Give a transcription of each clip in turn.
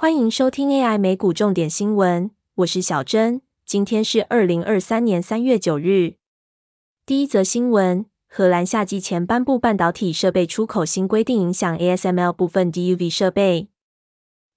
欢迎收听 AI 美股重点新闻，我是小珍。今天是二零二三年三月九日。第一则新闻：荷兰夏季前颁布半导体设备出口新规定，影响 ASML 部分 DUV 设备。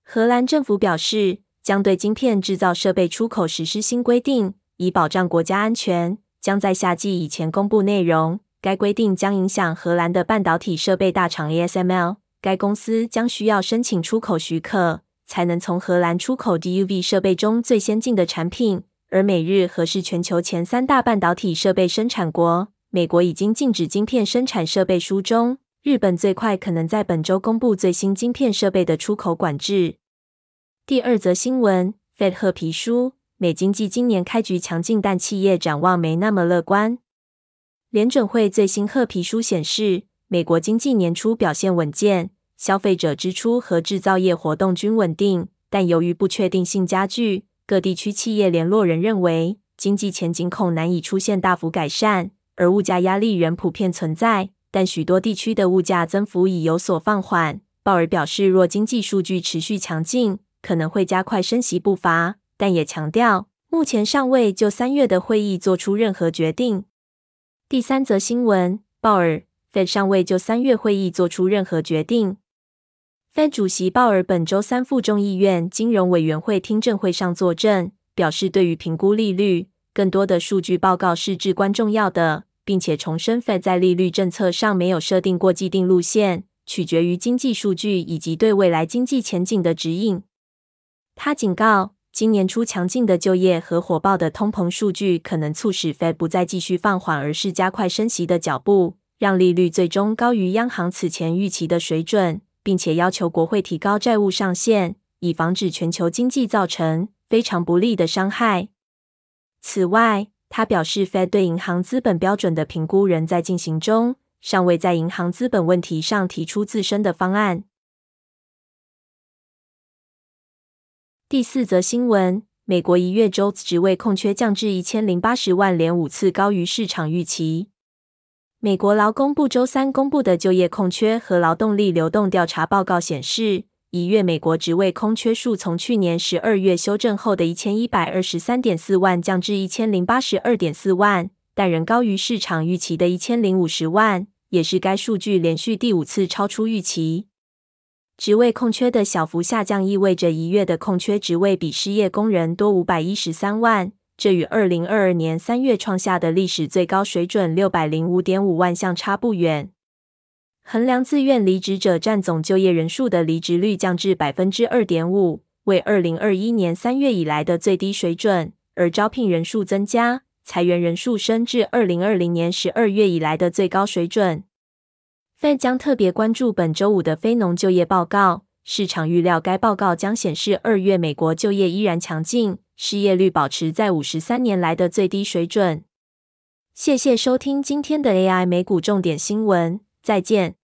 荷兰政府表示，将对晶片制造设备出口实施新规定，以保障国家安全。将在夏季以前公布内容。该规定将影响荷兰的半导体设备大厂 ASML。该公司将需要申请出口许可。才能从荷兰出口 DUV 设备中最先进的产品，而美日和是全球前三大半导体设备生产国。美国已经禁止晶片生产设备书中，日本最快可能在本周公布最新晶片设备的出口管制。第二则新闻，Fed 褐皮书，美经济今年开局强劲，但企业展望没那么乐观。联准会最新褐皮书显示，美国经济年初表现稳健。消费者支出和制造业活动均稳定，但由于不确定性加剧，各地区企业联络人认为经济前景恐难以出现大幅改善，而物价压力仍普遍存在。但许多地区的物价增幅已有所放缓。鲍尔表示，若经济数据持续强劲，可能会加快升息步伐，但也强调目前尚未就三月的会议做出任何决定。第三则新闻，鲍尔 Fed 尚未就三月会议做出任何决定。Fed 主席鲍尔本周三赴众议院金融委员会听证会上作证，表示对于评估利率，更多的数据报告是至关重要的，并且重申 Fed 在利率政策上没有设定过既定路线，取决于经济数据以及对未来经济前景的指引。他警告，今年初强劲的就业和火爆的通膨数据可能促使 Fed 不再继续放缓，而是加快升息的脚步，让利率最终高于央行此前预期的水准。并且要求国会提高债务上限，以防止全球经济造成非常不利的伤害。此外，他表示，Fed 对银行资本标准的评估仍在进行中，尚未在银行资本问题上提出自身的方案。第四则新闻：美国一月周职位空缺降至一千零八十万，连五次高于市场预期。美国劳工部周三公布的就业空缺和劳动力流动调查报告显示，一月美国职位空缺数从去年十二月修正后的一千一百二十三点四万降至一千零八十二点四万，但仍高于市场预期的一千零五十万，也是该数据连续第五次超出预期。职位空缺的小幅下降意味着一月的空缺职位比失业工人多五百一十三万。这与二零二二年三月创下的历史最高水准六百零五点五万相差不远。衡量自愿离职者占总就业人数的离职率降至百分之二点五，为二零二一年三月以来的最低水准；而招聘人数增加，裁员人数升至二零二零年十二月以来的最高水准。Fed 将特别关注本周五的非农就业报告，市场预料该报告将显示二月美国就业依然强劲。失业率保持在五十三年来的最低水准。谢谢收听今天的 AI 美股重点新闻，再见。